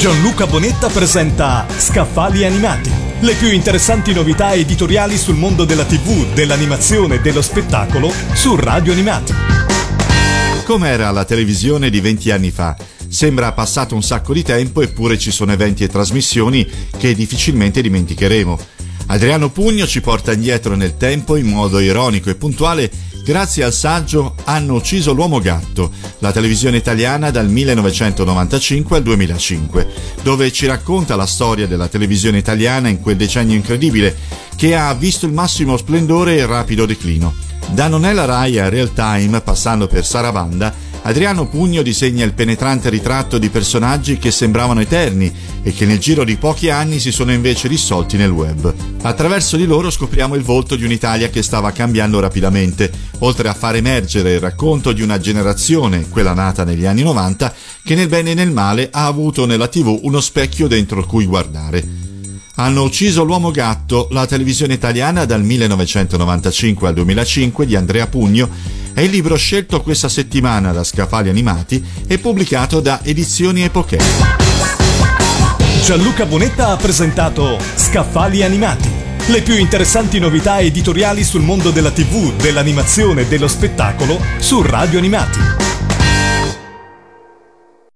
Gianluca Bonetta presenta Scaffali Animati. Le più interessanti novità editoriali sul mondo della TV, dell'animazione e dello spettacolo su Radio Animati. Com'era la televisione di 20 anni fa? Sembra passato un sacco di tempo eppure ci sono eventi e trasmissioni che difficilmente dimenticheremo. Adriano Pugno ci porta indietro nel tempo in modo ironico e puntuale grazie al saggio Hanno ucciso l'uomo gatto, la televisione italiana dal 1995 al 2005, dove ci racconta la storia della televisione italiana in quel decennio incredibile che ha visto il massimo splendore e il rapido declino. Da Non è la Rai a Real Time, passando per Sarabanda, Adriano Pugno disegna il penetrante ritratto di personaggi che sembravano eterni e che nel giro di pochi anni si sono invece dissolti nel web. Attraverso di loro scopriamo il volto di un'Italia che stava cambiando rapidamente, oltre a far emergere il racconto di una generazione, quella nata negli anni 90, che nel bene e nel male ha avuto nella TV uno specchio dentro cui guardare. Hanno ucciso l'uomo gatto, la televisione italiana dal 1995 al 2005 di Andrea Pugno è il libro scelto questa settimana da Scafali Animati e pubblicato da Edizioni Epoche. Gianluca Bonetta ha presentato Scaffali Animati. Le più interessanti novità editoriali sul mondo della TV, dell'animazione e dello spettacolo su Radio Animati.